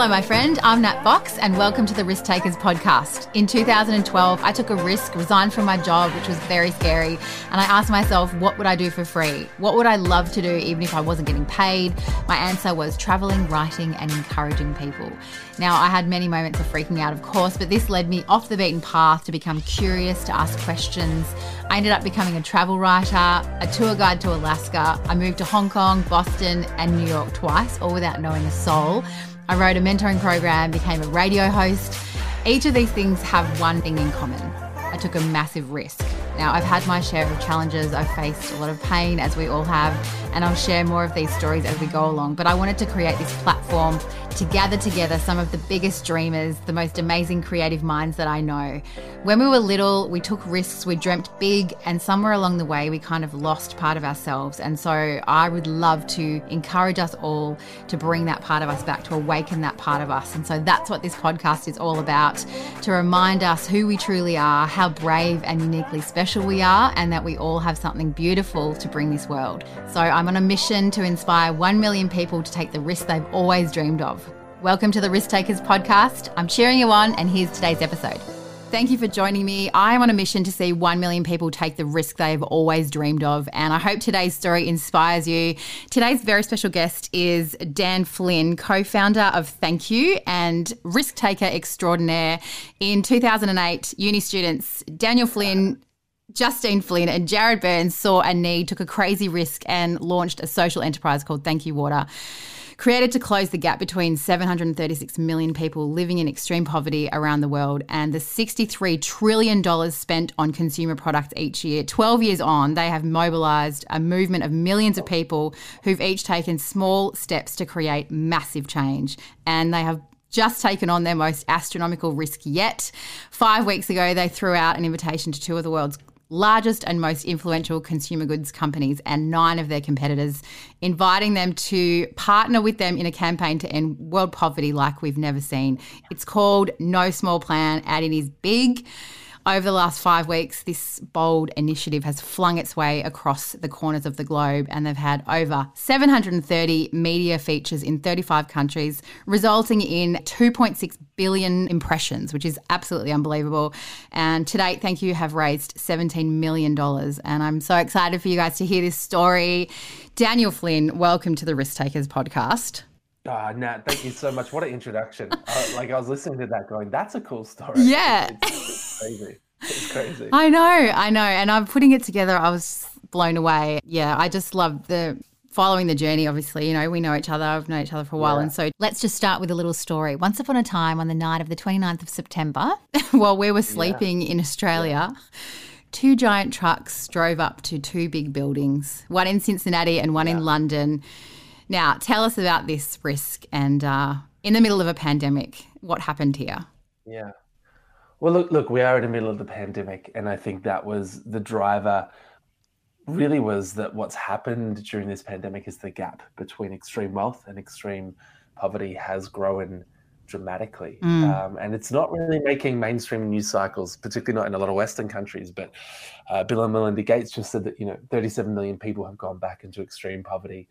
Hello, my friend. I'm Nat Fox, and welcome to the Risk Takers podcast. In 2012, I took a risk, resigned from my job, which was very scary, and I asked myself, what would I do for free? What would I love to do even if I wasn't getting paid? My answer was traveling, writing, and encouraging people. Now, I had many moments of freaking out, of course, but this led me off the beaten path to become curious, to ask questions. I ended up becoming a travel writer, a tour guide to Alaska. I moved to Hong Kong, Boston, and New York twice, all without knowing a soul. I wrote a mentoring program, became a radio host. Each of these things have one thing in common I took a massive risk. Now, I've had my share of challenges, I've faced a lot of pain, as we all have, and I'll share more of these stories as we go along. But I wanted to create this platform to gather together some of the biggest dreamers, the most amazing creative minds that I know. When we were little, we took risks, we dreamt big, and somewhere along the way, we kind of lost part of ourselves. And so I would love to encourage us all to bring that part of us back, to awaken that part of us. And so that's what this podcast is all about to remind us who we truly are, how brave and uniquely special we are, and that we all have something beautiful to bring this world. So I'm on a mission to inspire 1 million people to take the risk they've always dreamed of. Welcome to the Risk Takers podcast. I'm cheering you on, and here's today's episode. Thank you for joining me. I am on a mission to see 1 million people take the risk they've always dreamed of. And I hope today's story inspires you. Today's very special guest is Dan Flynn, co founder of Thank You and risk taker extraordinaire. In 2008, uni students Daniel Flynn, Justine Flynn and Jarrod Burns saw a need, took a crazy risk, and launched a social enterprise called Thank You Water created to close the gap between 736 million people living in extreme poverty around the world and the $63 trillion spent on consumer products each year. 12 years on, they have mobilized a movement of millions of people who've each taken small steps to create massive change. And they have just taken on their most astronomical risk yet. Five weeks ago, they threw out an invitation to two of the world's largest and most influential consumer goods companies and nine of their competitors, inviting them to partner with them in a campaign to end world poverty like we've never seen. It's called No Small Plan, and it is big. Over the last five weeks, this bold initiative has flung its way across the corners of the globe, and they've had over 730 media features in 35 countries, resulting in 2.6 billion impressions, which is absolutely unbelievable. And to date, thank you, have raised $17 million. And I'm so excited for you guys to hear this story. Daniel Flynn, welcome to the Risk Takers podcast. Ah, Nat, thank you so much. What an introduction. like I was listening to that going, that's a cool story. Yeah. It's, it's crazy. It's crazy. I know, I know. And I'm putting it together. I was blown away. Yeah, I just love the following the journey, obviously, you know, we know each other, I've known each other for a while. Yeah. And so let's just start with a little story. Once upon a time, on the night of the 29th of September, while we were sleeping yeah. in Australia, yeah. two giant trucks drove up to two big buildings, one in Cincinnati and one in London. Now, tell us about this risk and uh, in the middle of a pandemic, what happened here? Yeah. Well, look, look, we are in the middle of the pandemic, and I think that was the driver. Really, was that what's happened during this pandemic is the gap between extreme wealth and extreme poverty has grown dramatically, mm. um, and it's not really making mainstream news cycles, particularly not in a lot of Western countries. But uh, Bill and Melinda Gates just said that you know 37 million people have gone back into extreme poverty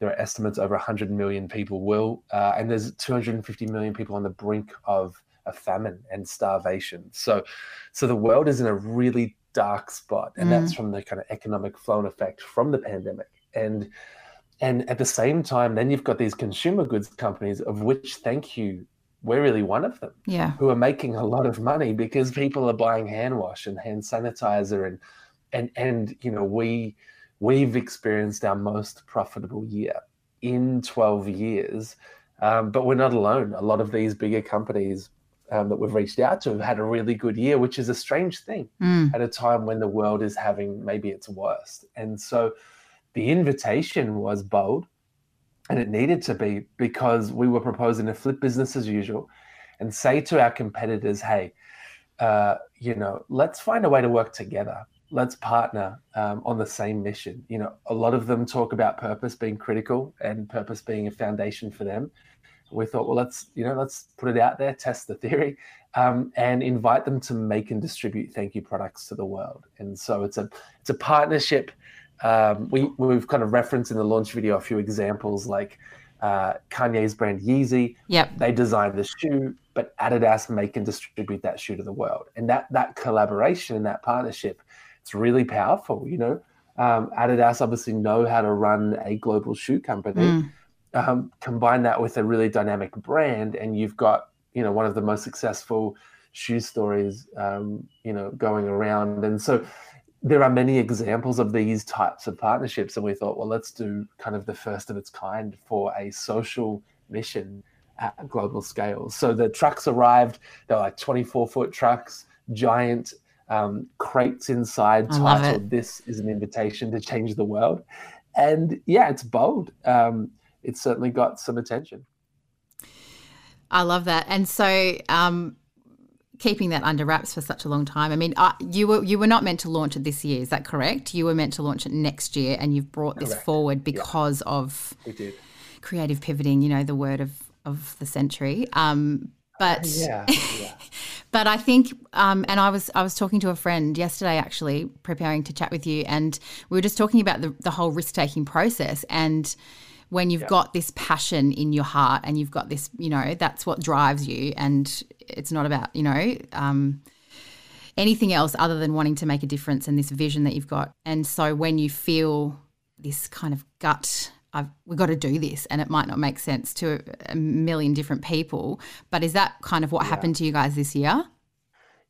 there are estimates over 100 million people will, uh, and there's 250 million people on the brink of a famine and starvation. So, so the world is in a really dark spot, and mm. that's from the kind of economic flow and effect from the pandemic. And and at the same time, then you've got these consumer goods companies, of which, thank you, we're really one of them. Yeah, who are making a lot of money because people are buying hand wash and hand sanitizer, and and and you know we we've experienced our most profitable year in 12 years. Um, but we're not alone. A lot of these bigger companies um, that we've reached out to have had a really good year, which is a strange thing mm. at a time when the world is having maybe its worst. And so the invitation was bold and it needed to be because we were proposing to flip business as usual and say to our competitors, hey, uh, you know, let's find a way to work together let's partner um, on the same mission. You know, a lot of them talk about purpose being critical and purpose being a foundation for them. We thought, well, let's you know, let's put it out there, test the theory, um, and invite them to make and distribute thank you products to the world. And so it's a it's a partnership. Um, we we've kind of referenced in the launch video a few examples like uh, Kanye's brand Yeezy. Yep. They designed the shoe, but Adidas make and distribute that shoe to the world. And that that collaboration and that partnership, it's really powerful. You know, um, Adidas obviously know how to run a global shoe company. Mm. Um, combine that with a really dynamic brand, and you've got you know one of the most successful shoe stories um, you know going around. And so there are many examples of these types of partnerships, and we thought, well, let's do kind of the first of its kind for a social mission at a global scale. So the trucks arrived; they're like 24 foot trucks, giant um, crates inside, titled "This is an invitation to change the world." And yeah, it's bold. Um, it's certainly got some attention. I love that. And so, um, keeping that under wraps for such a long time. I mean, uh, you were you were not meant to launch it this year. Is that correct? You were meant to launch it next year, and you've brought this forward because of We did. creative pivoting. You know, the word of of the century. Um, but Yeah, yeah. but I think, um, and I was I was talking to a friend yesterday, actually preparing to chat with you, and we were just talking about the the whole risk taking process and. When you've got this passion in your heart and you've got this, you know, that's what drives you, and it's not about, you know, um, anything else other than wanting to make a difference and this vision that you've got. And so when you feel this kind of gut, I've, we've got to do this, and it might not make sense to a, million different people, but is that kind of what happened to you guys this year?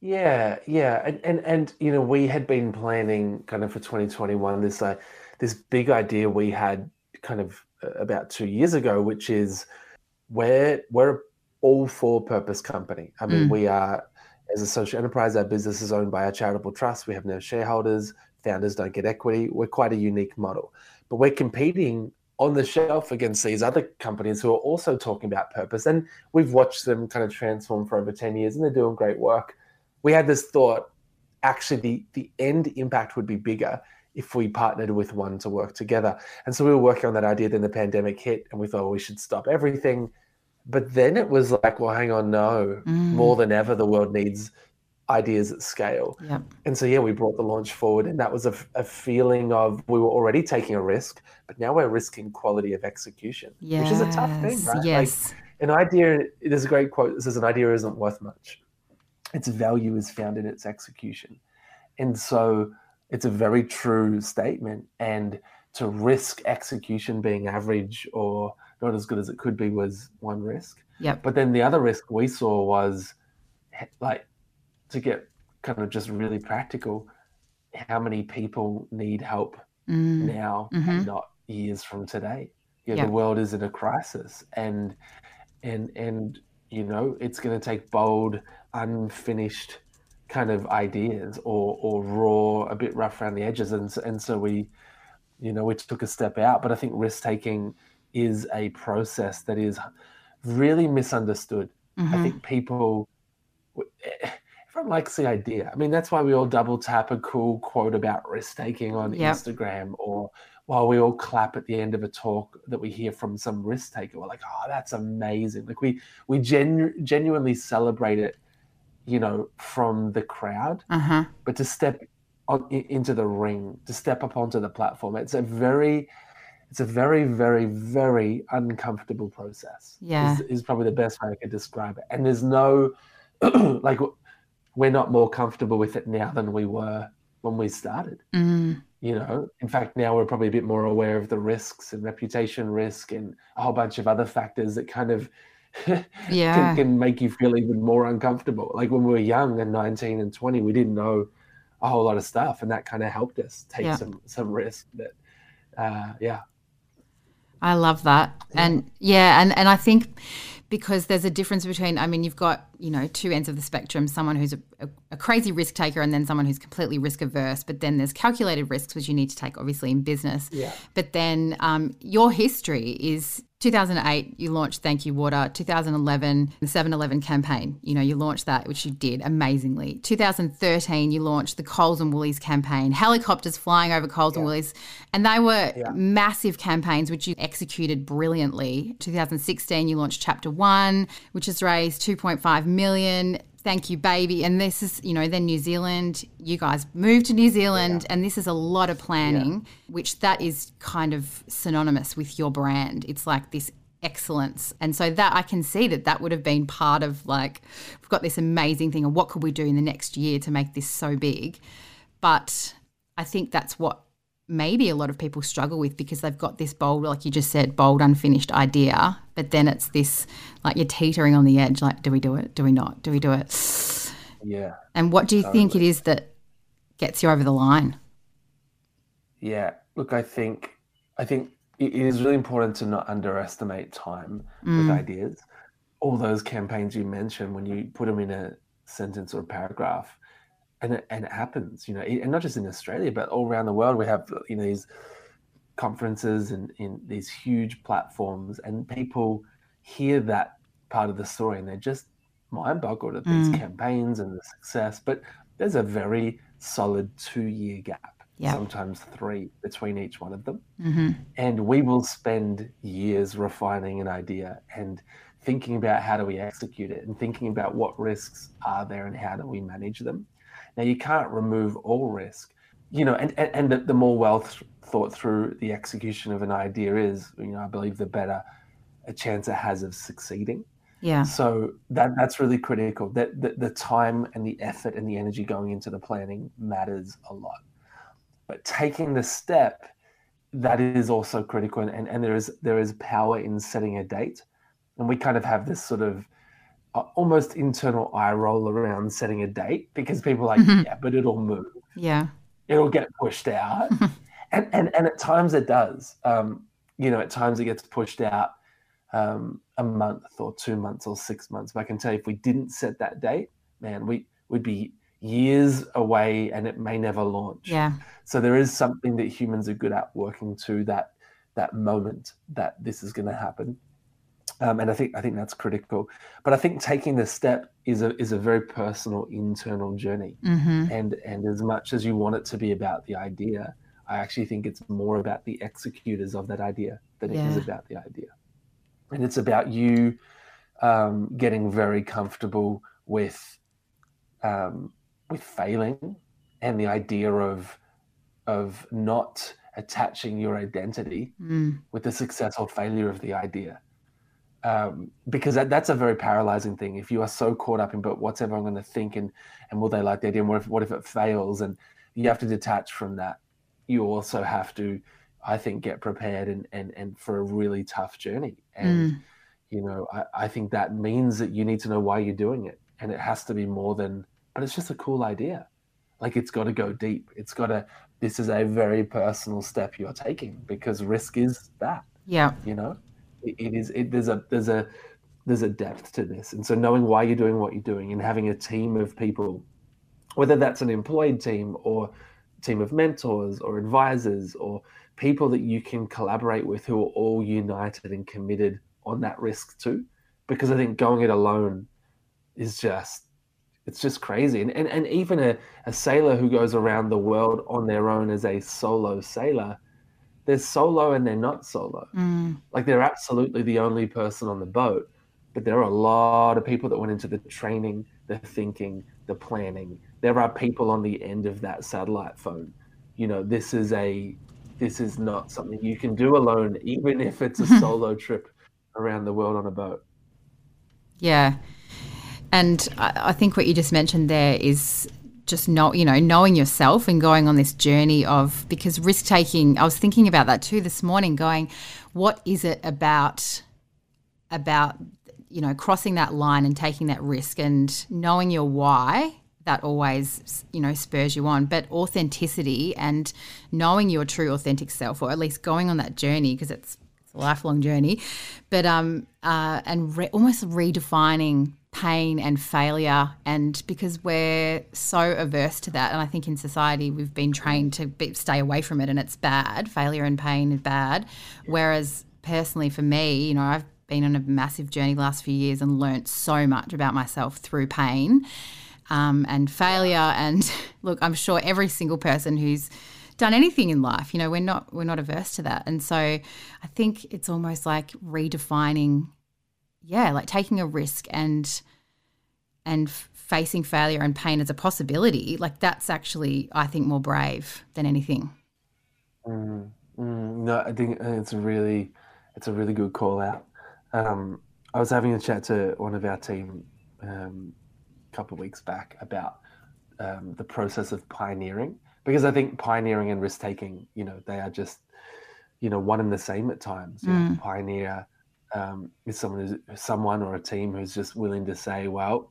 Yeah, yeah, and, and and you know we had been planning kind of for 2021 this uh, this big idea we had kind of about two years ago, which is we're we're all for purpose company. I mean, Mm. we are as a social enterprise, our business is owned by a charitable trust. We have no shareholders. Founders don't get equity. We're quite a unique model, but we're competing on the shelf against these other companies who are also talking about purpose. And we've watched them kind of transform for over 10 years and they're doing great work. We had this thought actually, the, the end impact would be bigger if we partnered with one to work together. And so we were working on that idea. Then the pandemic hit and we thought well, we should stop everything. But then it was like, well, hang on, no, Mm. more than ever, the world needs ideas at scale. Yep. And so, yeah, we brought the launch forward, and that was a, a feeling of we were already taking a risk, but now we're risking quality of execution, Yes. which is a tough thing, right? Like, Yes. an idea, there's a great quote that says, an idea isn't worth much. Its value is found in its execution. And so, it's a very true statement. And to risk execution being average or not as good as it could be was one risk. Yep. But then the other risk we saw was like to get kind of just really practical, how many people need help Mm. now Mhm. and not years from today? Yeah, Yeah. the world is in a crisis and and and you know, it's gonna take bold, unfinished kind of ideas or or raw, bit rough around the edges. And so, and so we, you know, we took a step out. But I think risk taking is a process that is really misunderstood. I Mhm. think people, everyone likes the idea. I mean, that's why we all double tap a cool quote about risk taking on Yep. Instagram, or while we all clap at the end of a talk that we hear from some risk taker. We're like, oh, that's amazing. Like we we genu- genuinely celebrate it, you know, from the crowd. Uh-huh. But to step on, into the ring, to step up onto the platform, it's a very it's a very, very, very uncomfortable process. Yeah. Is, is probably the best way I could describe it. And there's no, like, we're not more comfortable with it now than we were when we started. Mm. You know, in fact, now we're probably a bit more aware of the risks and reputation risk and a whole bunch of other factors that kind of Yeah. can, can make you feel even more uncomfortable. Like when we were young and 19 and 20, we didn't know a whole lot of stuff, and that kind of helped us take Yeah. some some risk. That, uh, yeah, I love that. And yeah, and, and I think because there's a difference between, I mean, you've got, you know, two ends of the spectrum someone who's a, a, a crazy risk taker and then someone who's completely risk averse. But then there's calculated risks, which you need to take, obviously, in business. yeah, But then um, your history is 2008, you launched Thank You Water. 2011, the 7 Eleven campaign, you know, you launched that, which you did amazingly. 2013, you launched the Coles and Woolies campaign, helicopters flying over Coles and Woolies. And they were Yeah. massive campaigns, which you executed brilliantly. 2016, you launched Chapter One, which has raised 2.5 million. Thank you, baby. And this is, you know, then New Zealand. You guys moved to New Zealand, and this is a lot of planning, which that is kind of synonymous with your brand. It's like this excellence. And so that I can see that that would have been part of like, we've got this amazing thing and what could we do in the next year to make this so big. But I think that's what maybe a lot of people struggle with because they've got this bold, like you just said, bold, unfinished idea. But then it's this, like you're teetering on the edge, like, do we do it? Do we not? Do we do it? Yeah. And what do you totally. think it is that gets you over the line? Yeah. Look, I think, I think it is really important to not underestimate time mm. with ideas. All those campaigns you mentioned, when you put them in a sentence or a paragraph, and it, and it happens, you know, and not just in Australia, but all around the world, we have you know these conferences and in these huge platforms, and people hear that part of the story, and they're just mind boggled at these mm. campaigns and the success. But there's a very solid two year gap yep. sometimes three between each one of them. Mm-hmm. And we will spend years refining an idea and thinking about how do we execute it and thinking about what risks are there and how do we manage them. Now, you can't remove all risk, you know, and, and, and the, the more well th- thought through the execution of an idea is, you know, I believe the better a chance it has of succeeding. Yeah. So that that's really critical. That the, the time and the effort and the energy going into the planning matters a lot. But taking the step, that is also critical. And, and and there is there is power in setting a date. And we kind of have this sort of almost internal eye roll around setting a date because people are like, mm-hmm. yeah, but it'll move. Yeah. It'll get pushed out. and, and and at times it does. Um, you know, at times it gets pushed out um, a month or two months or six months. But I can tell you, if we didn't set that date, man, we would be years away and it may never launch. Yeah. So there is something that humans are good at working to that that moment that this is going to happen. Um, and I think I think that's critical. But I think taking the step is a is a very personal internal journey. Mm-hmm. And and as much as you want it to be about the idea, I actually think it's more about the executors of that idea than yeah. it is about the idea. And it's about you um, getting very comfortable with um, with failing and the idea of of not attaching your identity mm. with the success or failure of the idea um, because that, that's a very paralyzing thing if you are so caught up in but what's everyone going to think and and will they like the idea and what if, what if it fails and you have to detach from that you also have to i think get prepared and and, and for a really tough journey and mm. you know I, I think that means that you need to know why you're doing it and it has to be more than but it's just a cool idea. Like it's got to go deep. It's got to. This is a very personal step you're taking because risk is that. Yeah. You know, it, is. It there's a there's a there's a depth to this, and so knowing why you're doing what you're doing and having a team of people, whether that's an employed team or team of mentors or advisors or people that you can collaborate with who are all united and committed on that risk too because i think going it alone is just it's just crazy. And, and, and even a, a sailor who goes around the world on their own as a solo sailor, they're solo and they're not solo. Mm. Like they're absolutely the only person on the boat, but there are a lot of people that went into the training, the thinking, the planning. There are people on the end of that satellite phone. You know, this is a this is not something you can do alone, even if it's a solo trip around the world on a boat. Yeah. And I, I think what you just mentioned there is just know you know knowing yourself and going on this journey of because risk taking i was thinking about that too this morning going what is it about about you know crossing that line and taking that risk and knowing your why that always you know spurs you on but authenticity and knowing your true authentic self or at least going on that journey because it's, it's, a lifelong journey but um uh and re- almost redefining pain and failure and because we're so averse to that and i think in society we've been trained to be, stay away from it and it's bad. Failure and pain is bad. Whereas personally for me you know i've been on a massive journey the last few years and learnt so much about myself through pain um, and failure. And look i'm sure every single person who's done anything in life you know we're not we're not averse to that. And so i think it's almost like redefining yeah, like taking a risk and and facing failure and pain as a possibility, like that's actually, I think, more brave than anything. Mm, mm, no, I think it's a really, it's a really good call out. um, I was having a chat to one of our team um, a couple of weeks back about um, the process of pioneering because I think pioneering and risk taking, you know, they are just, you know, one and the same at times. You know, pioneer um, is someone who's someone or a team who's just willing to say, well,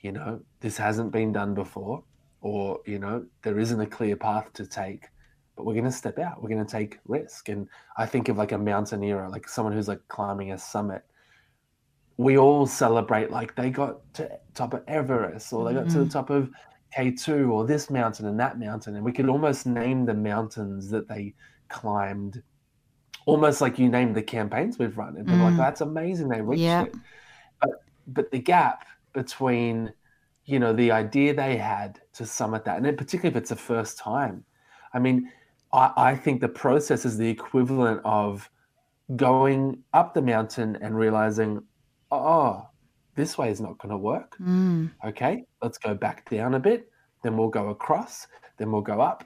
you know, this hasn't been done before, or you know, there isn't a clear path to take, but we're going to step out. We're going to take risk. And I think of like a mountaineer, like someone who's like climbing a summit. We all celebrate like they got to top of Everest, or they got to the top of K2 or this mountain and that mountain. And we could almost name the mountains that they climbed, almost like you named the campaigns we've run. And people are like, that's amazing. They reached Yeah. it. But, but the gap between, you know, the idea they had to summit that, and then particularly if it's the first time, I mean, I, I think the process is the equivalent of going up the mountain and realizing, oh, this way is not going to work. Mm. Okay, let's go back down a bit. Then we'll go across. Then we'll go up.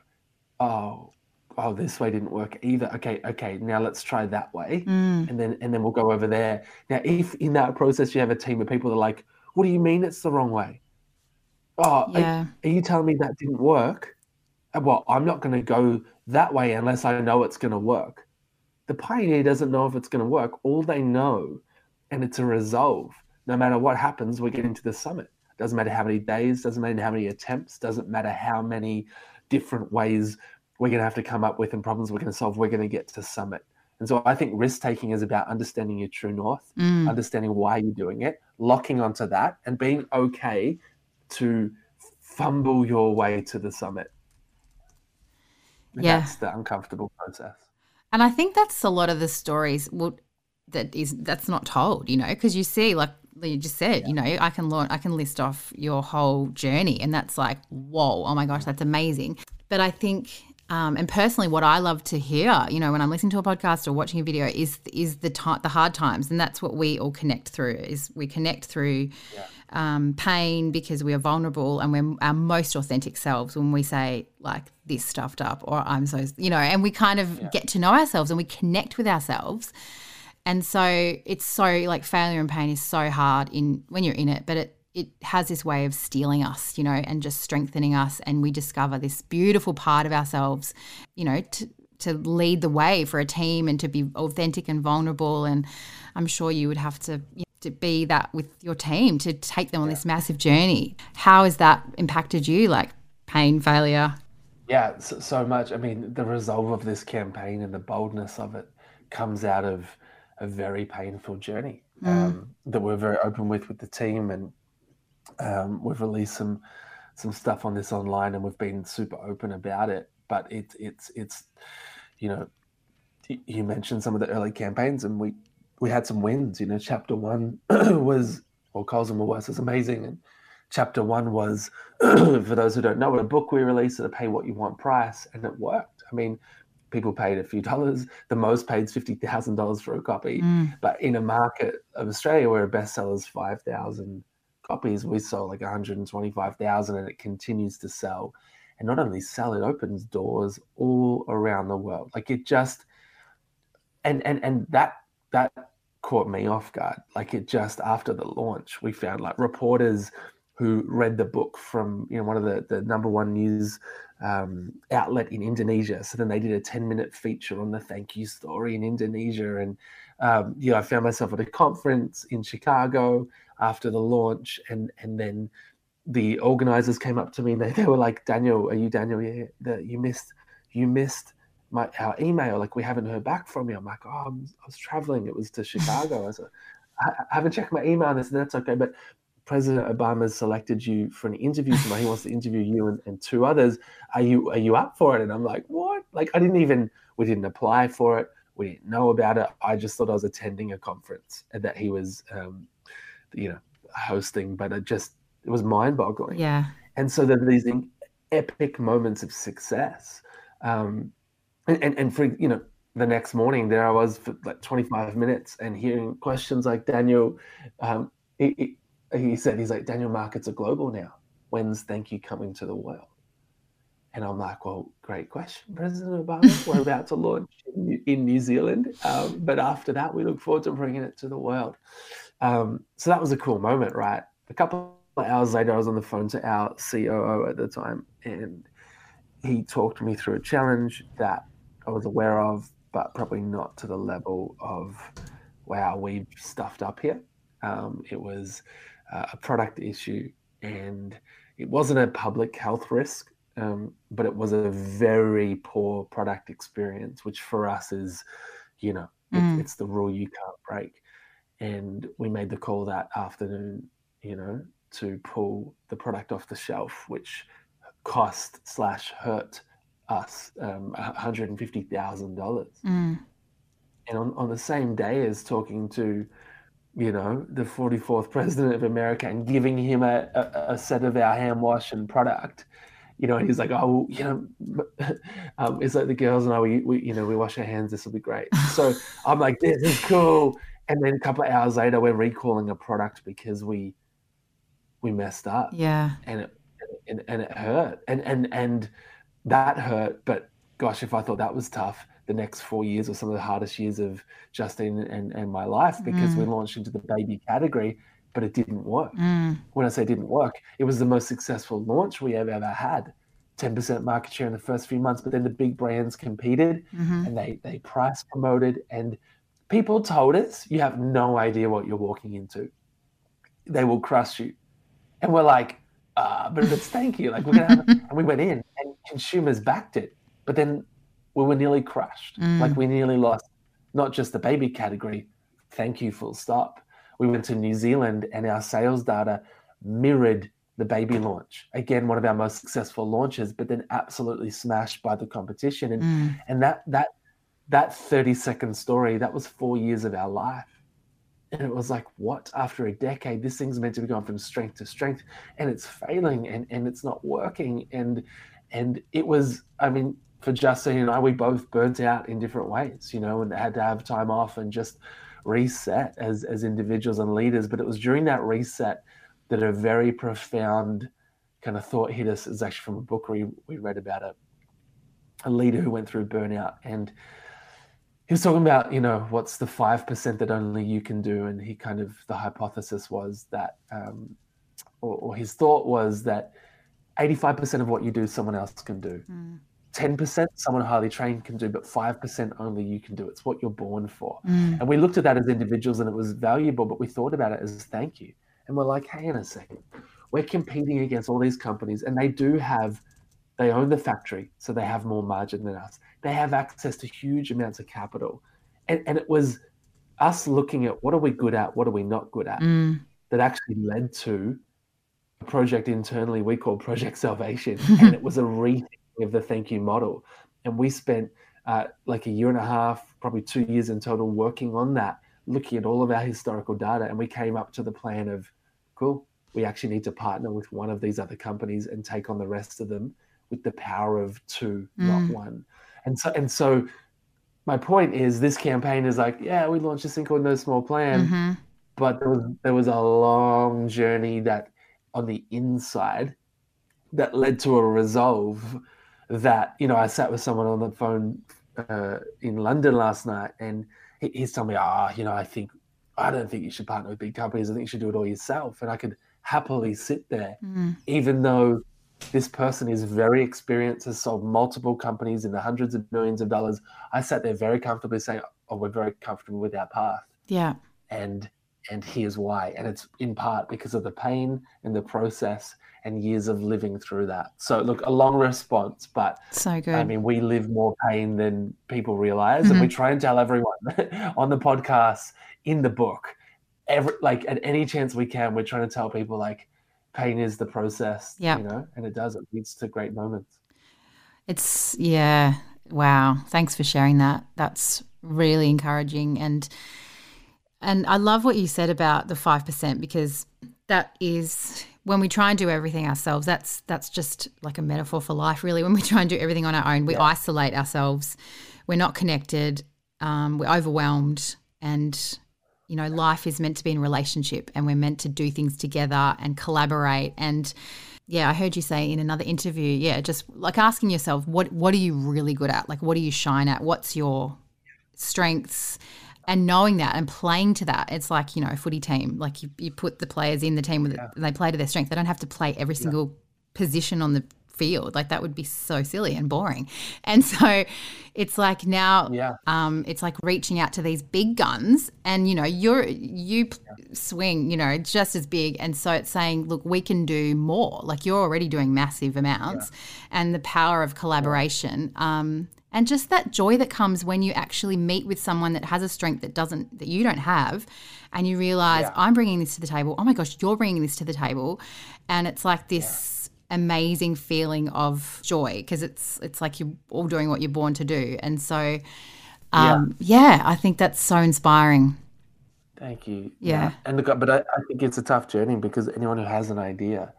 Oh, oh, this way didn't work either. Okay, okay. Now let's try that way, Mm. and then and then we'll go over there. Now, if in that process you have a team of people that are like, "What do you mean it's the wrong way?" Oh, are- Yeah. are you telling me that didn't work? Uh, Well, I'm not going to go that way unless I know it's going to work. The pioneer doesn't know if it's going to work. All they know, and it's a resolve. No matter what happens, we're getting to the summit. Doesn't matter how many days, doesn't matter how many attempts, doesn't matter how many different ways we're going to have to come up with and problems we're going to solve. We're going to get to summit. And so I think risk taking is about understanding your true north, Mm. understanding why you're doing it, locking onto that, and being okay to fumble your way to the summit. And Yeah. That's the uncomfortable process. And I think that's a lot of the stories well, that is that's not told, you know, because you see, like you just said, you know, I can launch, I can list off your whole journey, and that's like, whoa, oh my gosh, that's amazing. But I think, um, and personally, what I love to hear, you know, when I'm listening to a podcast or watching a video, is is the ti the hard times, and that's what we all connect through. Is we connect through um, pain because we are vulnerable and we're our most authentic selves when we say like this stuffed up or I'm so you know, and we kind of get to know ourselves and we connect with ourselves. And so it's so like failure and pain is so hard in when you're in it, but it it has this way of steeling us, you know, and just strengthening us and we discover this beautiful part of ourselves, you know, to to lead the way for a team and to be authentic and vulnerable and I'm sure you would have to you know, to be that with your team to take them on this massive journey. How has that impacted you like pain, failure? Yeah, so, so much. I mean, the resolve of this campaign and the boldness of it comes out of a very painful journey um, that we're very open with with the team, and um, we've released some some stuff on this online, and we've been super open about it. But it's it's it's you know, you mentioned some of the early campaigns, and we we had some wins. You know, chapter one was or Coles and Woolworths is amazing, and chapter one was for those who don't know a book we released at a pay what you want price, and it worked. I mean, people paid a few dollars. The most paid fifty thousand dollars for a copy, Mm. but in a market of Australia where a bestseller is five thousand copies, we sold like one hundred and it continues to sell. And not only sell, it opens doors all around the world. Like it just, and and and that that caught me off guard. Like it just after the launch, we found like reporters who read the book from you know one of the the number one news um, outlet in Indonesia. So then they did a ten minute feature on the thank you story in Indonesia, and um, you know I found myself at a conference in Chicago after the launch, and and then the organizers came up to me and they, they were like, Daniel, are you Daniel? Yeah, the, you missed you missed my our email. Like we haven't heard back from you. I'm like, oh, I'm, I was traveling. It was to Chicago. I said, I, I haven't checked my email. And I said, that's okay, but President Obama's selected you for an interview tonight. He wants to interview you and, and two others. Are you are you up for it? And I'm like, what? Like I didn't even we didn't apply for it. We didn't know about it. I just thought I was attending a conference and that he was, um, you know, hosting. But it just it was mind boggling. Yeah. And so there are these epic moments of success. Um, and, and, and for, you know, the next morning there I was for like 25 minutes and hearing questions like Daniel, um, he, he, he said, he's like, Daniel markets are global now. When's thank you coming to the world? And I'm like, well, great question, President Obama. We're about to launch in, New Zealand. Um, but after that, we look forward to bringing it to the world. Um, so that was a cool moment, right? A couple of hours later, I was on the phone to our COO at the time, and he talked me through a challenge that I was aware of, but probably not to the level of, wow, we've stuffed up here. Um, it was uh, a product issue, and it wasn't a public health risk um, but it was a very poor product experience, which for us is, you know, mm. it, it's the rule you can't break. And we made the call that afternoon, you know, to pull the product off the shelf, which cost slash hurt us um, $150,000. Mm. And on, on the same day as talking to, you know, the 44th president of America and giving him a, a, a set of our hand wash and product, you know, and he's like, oh, you know, um, it's like the girls and I, we, we, you know, we wash our hands. This will be great. So I'm like, this is cool. And then a couple of hours later, we're recalling a product because we, we messed up. Yeah. And it, and, and it hurt. And, and, and that hurt. But gosh, if I thought that was tough, the next four years were some of the hardest years of Justine and, and my life because mm. we launched into the baby category but it didn't work. Mm. When I say didn't work, it was the most successful launch we have ever had. 10% market share in the first few months, but then the big brands competed mm-hmm. and they they price promoted and people told us you have no idea what you're walking into. They will crush you. And we're like, uh, but it's thank you. Like we're gonna have and we went in and consumers backed it. But then we were nearly crushed. Mm. Like we nearly lost not just the baby category, thank you, full stop we went to New Zealand and our sales data mirrored the baby launch. Again, one of our most successful launches, but then absolutely smashed by the competition. And mm. and that that that 30 second story, that was four years of our life. And it was like, what? After a decade, this thing's meant to be going from strength to strength, and it's failing and, and it's not working. And and it was, I mean, for Justine and I, we both burnt out in different ways, you know, and had to have time off and just reset as as individuals and leaders. But it was during that reset that a very profound kind of thought hit us. It's actually from a book we we read about a a leader who went through burnout and he was talking about you know what's the 5% that only you can do and he kind of the hypothesis was that um, or, or, his thought was that 85% of what you do someone else can do mm. 10% someone highly trained can do, but 5% only you can do. It's what you're born for. Mm. And we looked at that as individuals and it was valuable, but we thought about it as thank you. And we're like, hey, in a second. We're competing against all these companies and they do have, they own the factory, so they have more margin than us. They have access to huge amounts of capital. And, and it was us looking at what are we good at, what are we not good at, mm. that actually led to a project internally we call Project Salvation. and it was a rethink of the thank you model. And we spent uh, like a year and a half, probably two years in total, working on that, looking at all of our historical data. And we came up to the plan of, cool, we actually need to partner with one of these other companies and take on the rest of them with the power of two, mm. not one. And so, and so, my point is, this campaign is like, yeah, we launched this thing called No Small Plan, mm-hmm. but there was there was a long journey that on the inside that led to a resolve that you know I sat with someone on the phone uh, in London last night, and he, he's telling me, ah, oh, you know, I think I don't think you should partner with big companies. I think you should do it all yourself. And I could happily sit there, mm. even though this person is very experienced, has sold multiple companies in the hundreds of millions of dollars. I sat there very comfortably saying, "Oh, we're very comfortable with our path." Yeah. And and here's why. And it's in part because of the pain and the process and years of living through that. So, look, a long response, but so good. I mean, we live more pain than people realize, mm-hmm. and we mm-hmm. try and tell everyone on the podcast, in the book, every like at any chance we can, we're trying to tell people like pain is the process, yeah, you know, and it does. It leads to great moments. It's yeah, wow. Thanks for sharing that. That's really encouraging and. And I love what you said about the 5% because that is when we try and do everything ourselves, that's that's just like a metaphor for life, really. When we try and do everything on our own, we yeah. isolate ourselves. We're not connected. Um, we're overwhelmed, and you know, life is meant to be in relationship, and we're meant to do things together and collaborate. And yeah, I heard you say in another interview, yeah, just like asking yourself, what what are you really good at? Like, what do you shine at? What's your strengths? And knowing that and playing to that, it's like you know a footy team. Like you, you put the players in the team with yeah. they play to their strength. They don't have to play every single yeah. position on the field. Like that would be so silly and boring. And so it's like now yeah. um, it's like reaching out to these big guns and you know, you're you yeah. swing, you know, just as big. And so it's saying, look, we can do more. Like you're already doing massive amounts and the power of collaboration. Um, and just that joy that comes when you actually meet with someone that has a strength that doesn't that you don't have and you realize yeah. i'm bringing this to the table. Oh my gosh you're bringing this to the table. And it's like this amazing feeling of joy because it's it's like you're all doing what you're born to do. And so um, yeah. yeah i think that's so inspiring. Thank you yeah, and look but I, I, think it's a tough journey because anyone who has an idea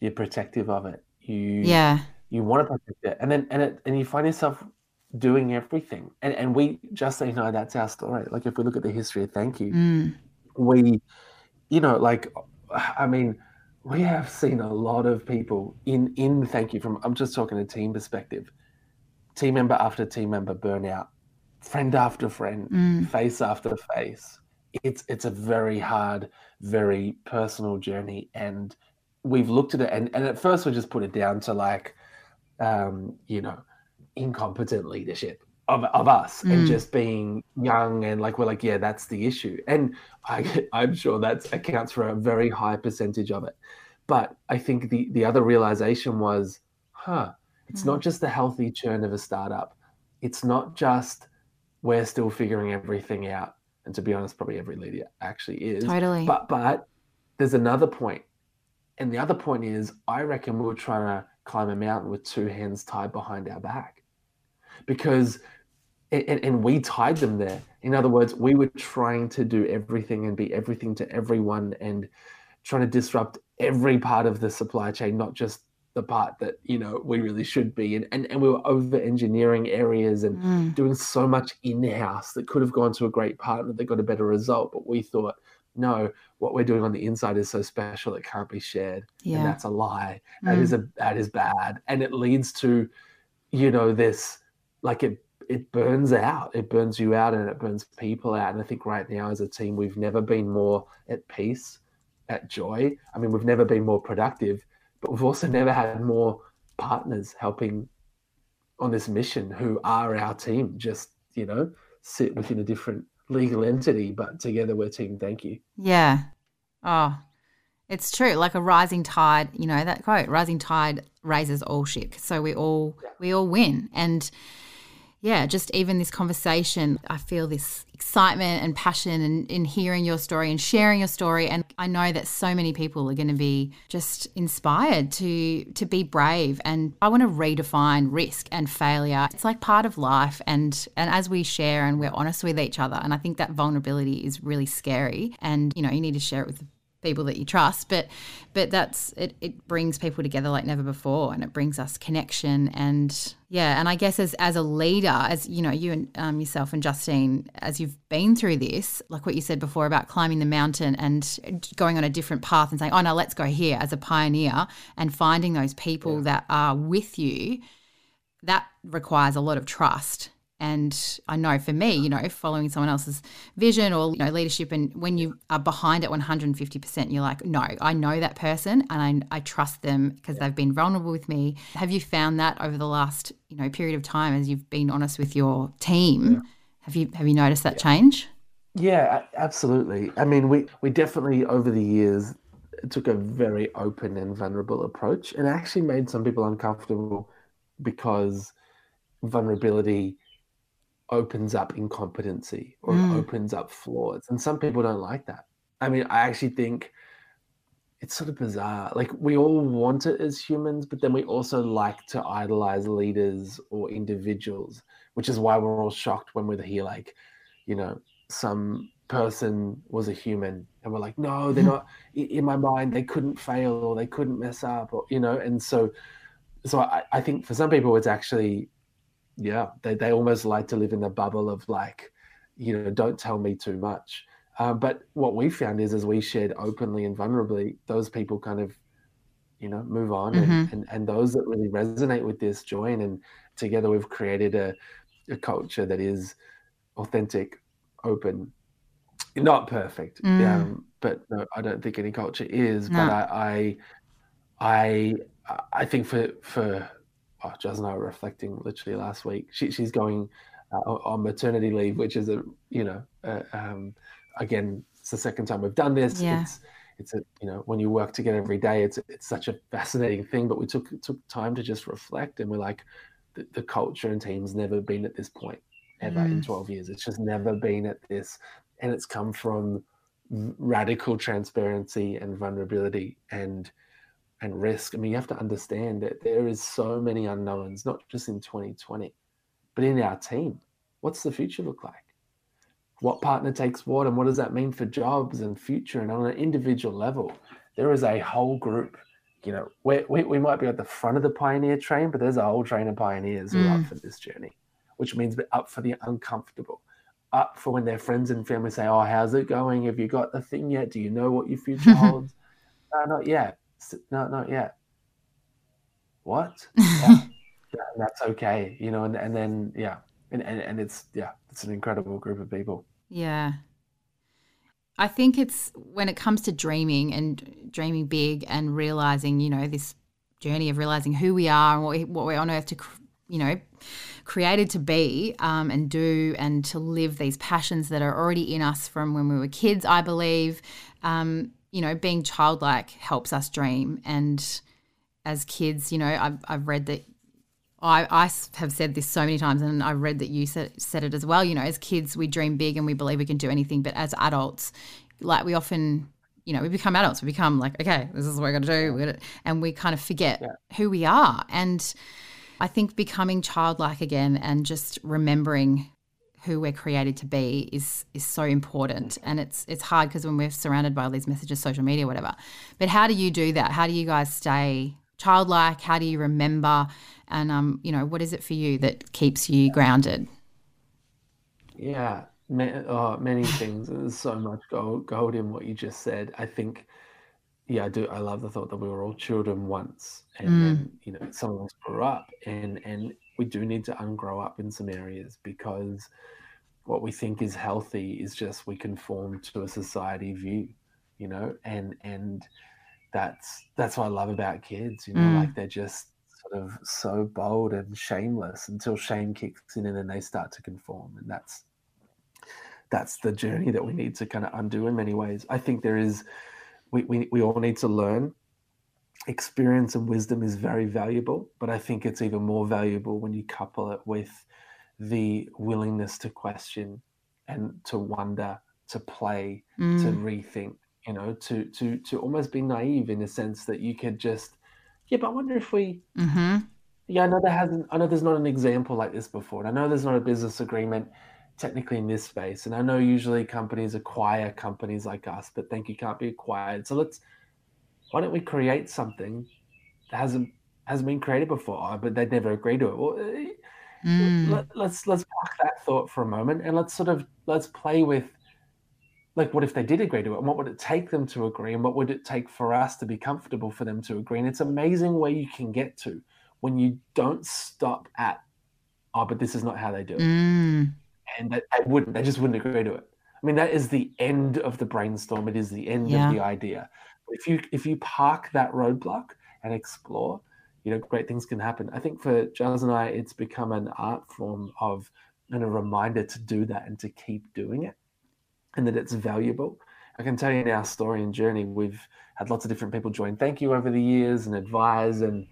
you're protective of it. You yeah. you want to protect it. And then and it and you find yourself doing everything. And and we just say no that's our story. Like if we look at the history of thank you mm. we you know like i mean we have seen a lot of people in in thank you from i'm just talking a team perspective. Team member after team member burnout, friend after friend mm. face after face. It's it's a very hard very personal journey. And we've looked at it and, and at first we just put it down to like um you know incompetent leadership of, of us mm. and just being young and like we're like yeah that's the issue. And I, i'm sure that accounts for a very high percentage of it. But i think the the other realization was huh it's mm. not just the healthy churn of a startup. It's not just we're still figuring everything out. And to be honest probably every leader actually is. Totally. But but there's another point. And the other point is i reckon we were trying to climb a mountain with two hands tied behind our back because and, and, we tied them there. In other words, we were trying to do everything and be everything to everyone and trying to disrupt every part of the supply chain, not just the part that you know we really should be and and, and we were over engineering areas and mm. doing so much in-house that could have gone to a great partner that got a better result but we thought no what we're doing on the inside is so special it can't be shared yeah. and that's a lie mm. that is a that is bad and it leads to you know this like it it burns out. It burns you out and it burns people out. And I think right now as a team, we've never been more at peace, at joy. I mean, we've never been more productive, but we've also never had more partners helping on this mission who are our team. Just, you know, sit within a different legal entity, but together we're team. Thank you. Yeah. Oh, it's true. Like a rising tide, you know, that quote, rising tide raises all ship. So we all, yeah. we all win. And, yeah, just even this conversation, I feel this excitement and passion in, in hearing your story and sharing your story. And I know that so many people are going to be just inspired to to be brave. And I want to redefine risk and failure. It's like part of life. And and as we share and we're honest with each other, and I think that vulnerability is really scary. And you know, you need to share it with people that you trust but but that's it, it brings people together like never before and it brings us connection and yeah and i guess as as a leader as you know you and um, yourself and justine as you've been through this like what you said before about climbing the mountain and going on a different path and saying oh no let's go here as a pioneer and finding those people yeah. that are with you that requires a lot of trust and I know for me, you know, following someone else's vision or you know leadership, and when you are behind it 150 percent, you're like, no, I know that person and I, I trust them because they've been vulnerable with me. Have you found that over the last you know period of time as you've been honest with your team? Yeah. Have you have you noticed that yeah. change? Yeah, absolutely. I mean, we we definitely over the years took a very open and vulnerable approach, and actually made some people uncomfortable because vulnerability opens up incompetency or mm. opens up flaws. And some people don't like that. I mean, I actually think it's sort of bizarre. Like we all want it as humans, but then we also like to idolize leaders or individuals, which is why we're all shocked when we hear like, you know, some person was a human and we're like, no, they're not in my mind, they couldn't fail or they couldn't mess up or you know, and so so I, I think for some people it's actually yeah, they, they almost like to live in the bubble of like, you know, don't tell me too much. Uh, but what we found is, as we shared openly and vulnerably, those people kind of you know, move on. Mm-hmm. And, and, and those that really resonate with this join. And together we've created a, a culture that is authentic, open, not perfect. Mm. Um, but no, I don't think any culture is. No. But I, I, I, I think for for oh, Jazz and I were reflecting literally last week. She, she's going uh, on maternity leave, which is a you know uh, um, again it's the second time we've done this. Yeah. It's it's a you know when you work together every day, it's it's such a fascinating thing. But we took took time to just reflect, and we're like, the, the culture and team's never been at this point ever mm. in 12 years. It's just never been at this, and it's come from radical transparency and vulnerability and and risk. I mean, you have to understand that there is so many unknowns, not just in 2020, but in our team. What's the future look like? What partner takes what, and what does that mean for jobs and future? And on an individual level, there is a whole group. You know, we we might be at the front of the pioneer train, but there's a whole train of pioneers who are up mm. for this journey, which means they're up for the uncomfortable, up for when their friends and family say, "Oh, how's it going? Have you got the thing yet? Do you know what your future holds?" uh, not yet no, not yet. What? yeah, that's okay, you know. And and then yeah, and, and and it's yeah, it's an incredible group of people. Yeah. I think it's when it comes to dreaming and dreaming big and realizing, you know, this journey of realizing who we are and what, we, what we're on earth to, you know, created to be um, and do and to live these passions that are already in us from when we were kids, I believe. Um, you know, being childlike helps us dream. And as kids, you know, I've, I've read that I, I have said this so many times, and I've read that you said, said it as well. You know, as kids, we dream big and we believe we can do anything. But as adults, like we often, you know, we become adults. We become like, okay, this is what we're going to do. Gonna, and we kind of forget yeah. who we are. And I think becoming childlike again and just remembering who we're created to be is is so important. And it's it's hard because when we're surrounded by all these messages social media whatever. But how do you do that? How do you guys stay childlike? How do you remember? And um you know what is it for you that keeps you grounded? Yeah oh, many things. There's so much gold, gold in what you just said. I think yeah i do i love the thought that we were all children once. And mm. then you know some of us grew up and and we do need to ungrow up in some areas because what we think is healthy is just we conform to a society view, you know, and and that's that's what I love about kids, you know, mm. like they're just sort of so bold and shameless until shame kicks in and then they start to conform. And that's that's the journey that we need to kind of undo in many ways. I think there is we, we, we all need to learn experience and wisdom is very valuable, but I think it's even more valuable when you couple it with the willingness to question and to wonder, to play, mm. to rethink, you know, to to to almost be naive in a sense that you could just, yeah, but I wonder if we mm-hmm. Yeah, I know there hasn't I know there's not an example like this before. And I know there's not a business agreement technically in this space. And I know usually companies acquire companies like us, but Thankyou can't be acquired. So let's why don't we create something that hasn't hasn't been created before, oh, but they'd never agree to it. Well, eh, mm. let, let's let's park that thought for a moment and let's sort of let's play with like what if they did agree to it and what would it take them to agree and what would it take for us to be comfortable for them to agree and it's amazing where you can get to when you don't stop at oh but this is not how they do it mm. and they, they, wouldn't they just wouldn't agree to it i mean that is the end of the brainstorm it is the end yeah. of the idea if you if you park that roadblock and explore, you know, great things can happen. I think for Giles and I, it's become an art form of and a reminder to do that and to keep doing it, and that it's valuable. I can tell you in our story and journey, we've had lots of different people join. Thankyou over the years and advise, and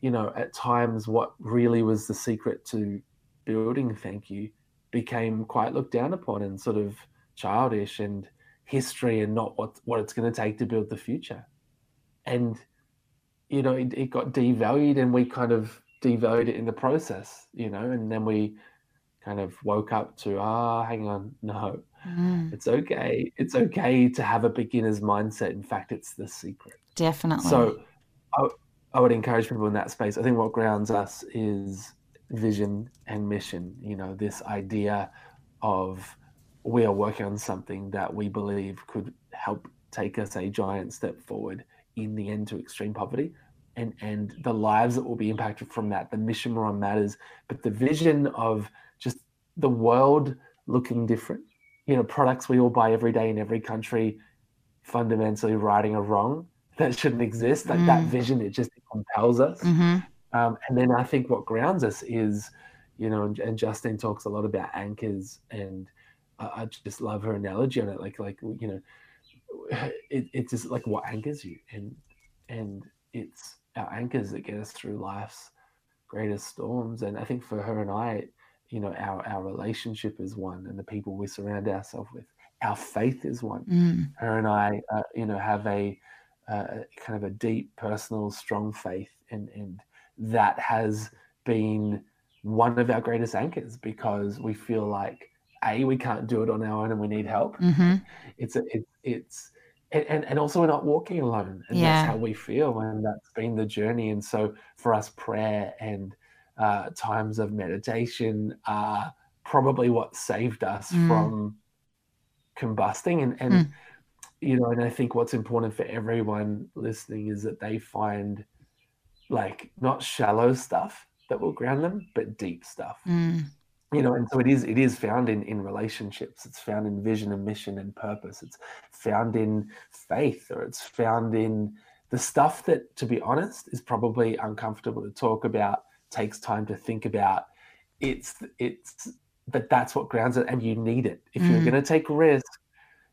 you know, at times, what really was the secret to building Thankyou became quite looked down upon and sort of childish and history and not what what it's going to take to build the future. And you know, it, it got devalued, and we kind of devalued it in the process. You know, and then we kind of woke up to ah, hang on, no, mm. it's okay. It's okay to have a beginner's mindset. In fact, it's the secret. Definitely. So, I, I would encourage people in that space. I think what grounds us is vision and mission. You know, this idea of we are working on something that we believe could help take us a giant step forward in the end to extreme poverty and and the lives that will be impacted from that the mission we're on matters but the vision of just the world looking different you know products we all buy every day in every country fundamentally righting a wrong that shouldn't exist like mm. that vision it just compels us mm-hmm. um, and then i think what grounds us is you know and, and justine talks a lot about anchors and I, I just love her analogy on it like like you know it, it's just like what anchors you? And and it's our anchors that get us through life's greatest storms. And i think for her and i you know our our relationship is one and the people we surround ourselves with our faith is one. Mm. her and i uh, you know have a uh, kind of a deep personal strong faith. And and that has been one of our greatest anchors because we feel like a we can't do it on our own and we need help mm-hmm. it's a, it, it's and, and, also we're not walking alone and yeah. that's how we feel and that's been the journey and so for us prayer and uh, times of meditation are probably what saved us mm. from combusting and and mm. you know and i think what's important for everyone listening is that they find like not shallow stuff that will ground them but deep stuff mm you know and so it is it is found in in relationships. It's found in vision and mission and purpose. It's found in faith or it's found in the stuff that to be honest is probably uncomfortable to talk about takes time to think about. It's it's but that's what grounds it and you need it. If mm. you're going to take risk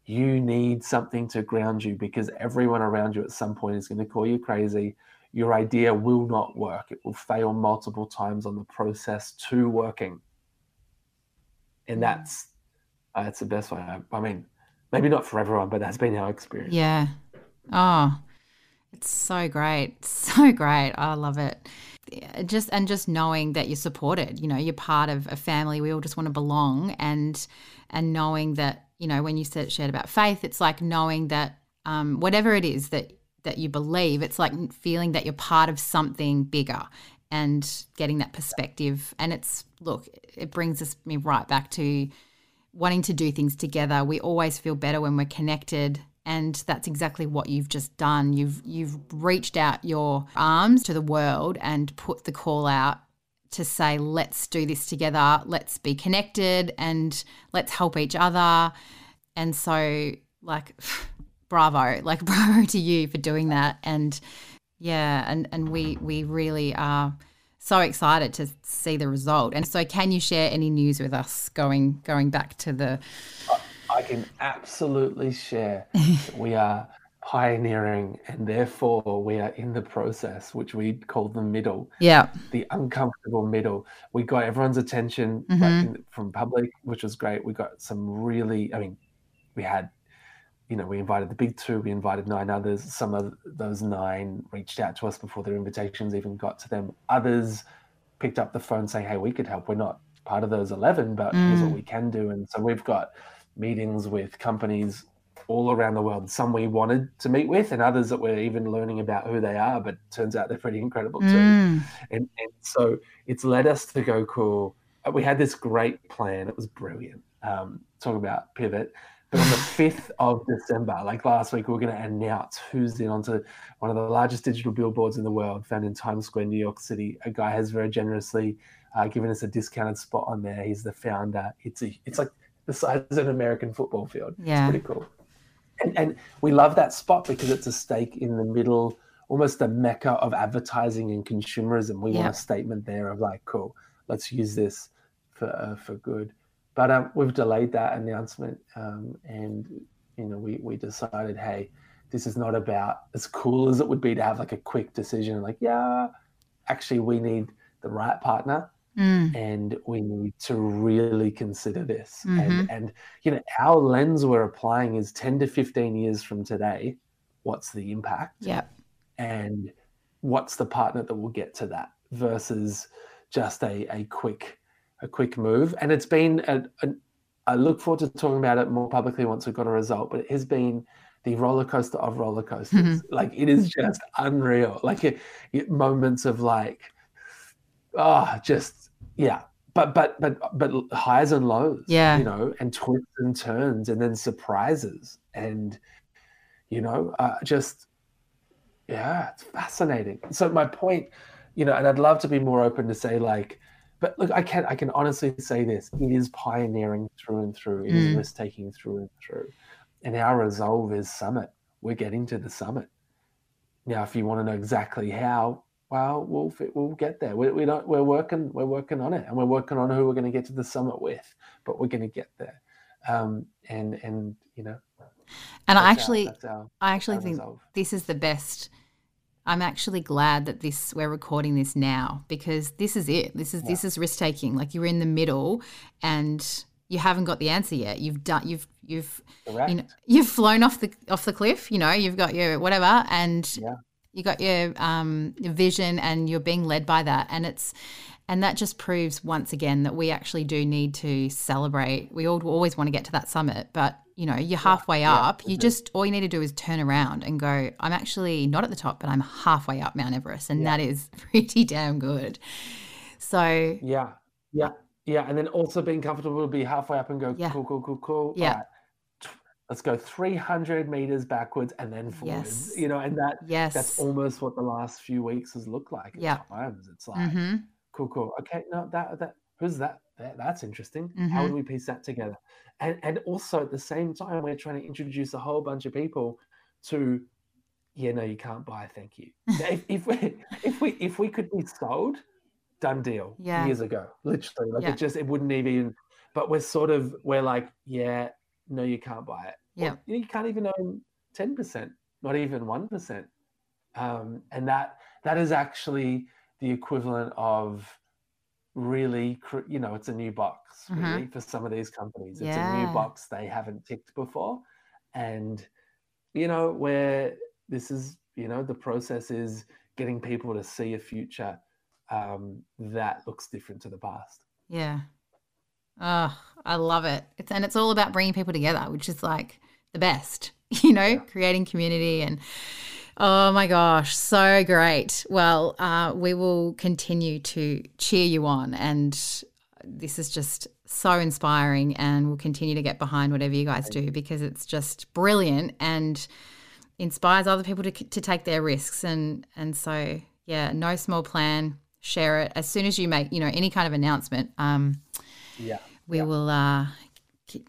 you need something to ground you because everyone around you at some point is going to call you crazy. Your idea will not work. It will fail multiple times on the process to working and that's uh, that's the best way. I, I, mean, maybe not for everyone, but that's been our experience. Yeah. Oh, it's so great, so great. I love it. Just and just knowing that you're supported. You know, you're part of a family. We all just want to belong, and and knowing that you know when you said shared about faith, it's like knowing that um, whatever it is that that you believe, it's like feeling that you're part of something bigger and getting that perspective. And it's, look, it brings us me right back to wanting to do things together. We always feel better when we're connected. And that's exactly what you've just done. You've you've reached out your arms to the world and put the call out to say, let's do this together, let's be connected and let's help each other. And so like bravo, like bravo to you for doing that. And yeah, and and we we really are so excited to see the result. And so, can you share any news with us going going back to the? I can absolutely share. we are pioneering, and therefore we are in the process, which we call the middle. Yeah, the uncomfortable middle. We got everyone's attention mm-hmm. from public, which was great. We got some really. I mean, we had you know, we invited the big two, we invited nine others. Some of those nine reached out to us before their invitations even got to them. Others picked up the phone saying, Hey, we could help. We're not part of those 11, but mm. here's what mm. we can do. And so we've got meetings with companies all around the world. Some we wanted to meet with, and others that we're even learning about who they are, but turns out they're pretty incredible too. Mm. And, and so it's led us to go, cool. We had this great plan. It was brilliant. Um, talk about pivot but on the 5th of December, like last week, we are going to announce who's in onto one of the largest digital billboards in the world, found in Times Square, New York City. A guy has very generously uh, given us a discounted spot on there. He's the founder. It's a, it's like the size of an American football field. Yeah. It's pretty cool. And, and we love that spot because it's a stake in the middle, almost the mecca of advertising and consumerism. We want a statement there of like, cool, let's use this for uh, for good. But um, we've delayed that announcement, um, and you know, we we decided, hey, this is not about as cool as it would be to have like a quick decision, like, yeah, actually, we need the right partner. Mm. and we need to really consider this mm-hmm. and and you know our lens we're applying is 10 to 15 years from today what's the impact yeah and what's the partner that will get to that versus just a, a quick a quick move, and it's been a, a, I look forward to talking about it more publicly once we've got a result. But it has been the roller coaster of roller coasters. Mm-hmm. Like it is just unreal. Like it, it, moments of like, ah, oh, just yeah. But but but but highs and lows. Yeah. You know, and twists and turns, and then surprises, and you know, uh, just Yeah, it's fascinating. So my point, you know, and I'd love to be more open to say like, but look, I can I can honestly say this: it is pioneering through and through. It mm. is risk taking through and through. And our resolve is summit. We're getting to the summit. Now, if you want to know exactly how, well, we'll we'll get there. We, we don't. We're working. We're working on it, and we're working on who we're going to get to the summit with. But we're going to get there. Um, and and you know. And I actually, our, our, I actually think resolve. this is the best I'm actually glad that this we're recording this now because this is it. This is yeah. this is risk taking. Like you're in the middle and you haven't got the answer yet. You've done you've you've Correct. you know you've flown off the off the cliff, you know, you've got your whatever and yeah. you got your um your vision and you're being led by that and it's and that just proves once again that we actually do need to celebrate. We all always want to get to that summit, but you know, you're halfway yeah, up. Yeah, you just all you need to do is turn around and go, I'm actually not at the top, but I'm halfway up Mount Everest. And yeah. that is pretty damn good. So Yeah. Yeah. Yeah. And then also being comfortable to be halfway up and go, cool, cool, cool, cool. Yeah. Let's go 300 meters backwards and then forwards. Yes. You know, and that yes. that's almost what the last few weeks has looked like. Yeah. Times it's like, mm-hmm. Cool, cool. Okay, no, that that who's that? that that's interesting. Mm-hmm. How would we piece that together? and and also at the same time we're trying to introduce a whole bunch of people to yeah no you can't buy Thankyou if, if we if we if we could be sold done deal yeah. years ago literally like yeah. it just it wouldn't even but we're sort of we're like yeah no you can't buy it yeah or, you can't even own 10% not even 1% um, and that that is actually the equivalent of really, you know, it's a new box really mm-hmm. for some of these companies. It's yeah. a new box they haven't ticked before. And, you know, where this is, you know, the process is getting people to see a future um, that looks different to the past. Yeah. Oh, I love it. It's and it's all about bringing people together, which is like the best, you know, yeah. creating community and Oh my gosh, so great. Well, uh, we will continue to cheer you on, and this is just so inspiring, and we'll continue to get behind whatever you guys do because it's just brilliant and inspires other people to, to take their risks. And and so, yeah, no small plan. Share it as soon as you make you know any kind of announcement. Um, yeah, we yeah. will uh,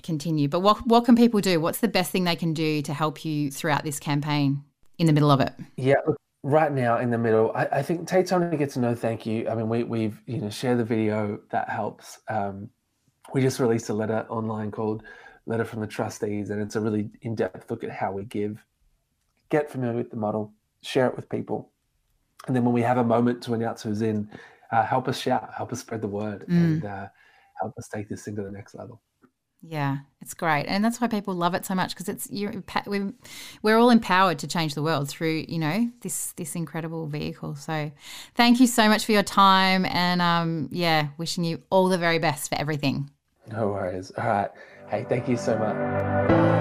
continue. But what what can people do? What's the best thing they can do to help you throughout this campaign? In the middle of it? Yeah, right now in the middle, I, I think take time to get to know. Thankyou. I mean, we we've you know share the video that helps. Um, we just released a letter online called "Letter from the Trustees," and it's a really in-depth look at how we give. Get familiar with the model, share it with people, and then when we have a moment to announce who's in, uh, help us shout, help us spread the word, mm. and uh, help us take this thing to the next level. Yeah, it's great, and that's why people love it so much because it's you we're, we're all empowered to change the world through you know this this incredible vehicle. So, thank you so much for your time, and um, yeah, wishing you all the very best for everything. No worries. All right. Hey, thank you so much.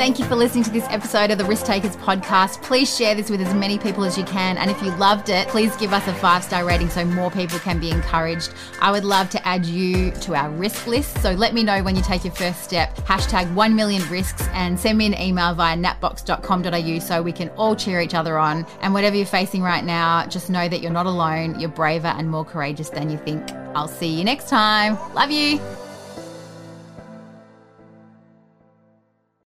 Thank you for listening to this episode of the Risk Takers podcast. Please share this with as many people as you can. And if you loved it, please give us a five star rating so more people can be encouraged. I would love to add you to our risk list. So let me know when you take your first step. Hashtag 1 million risks and send me an email via napbox.com.au so we can all cheer each other on. And whatever you're facing right now, just know that you're not alone. You're braver and more courageous than you think. I'll see you next time. Love you.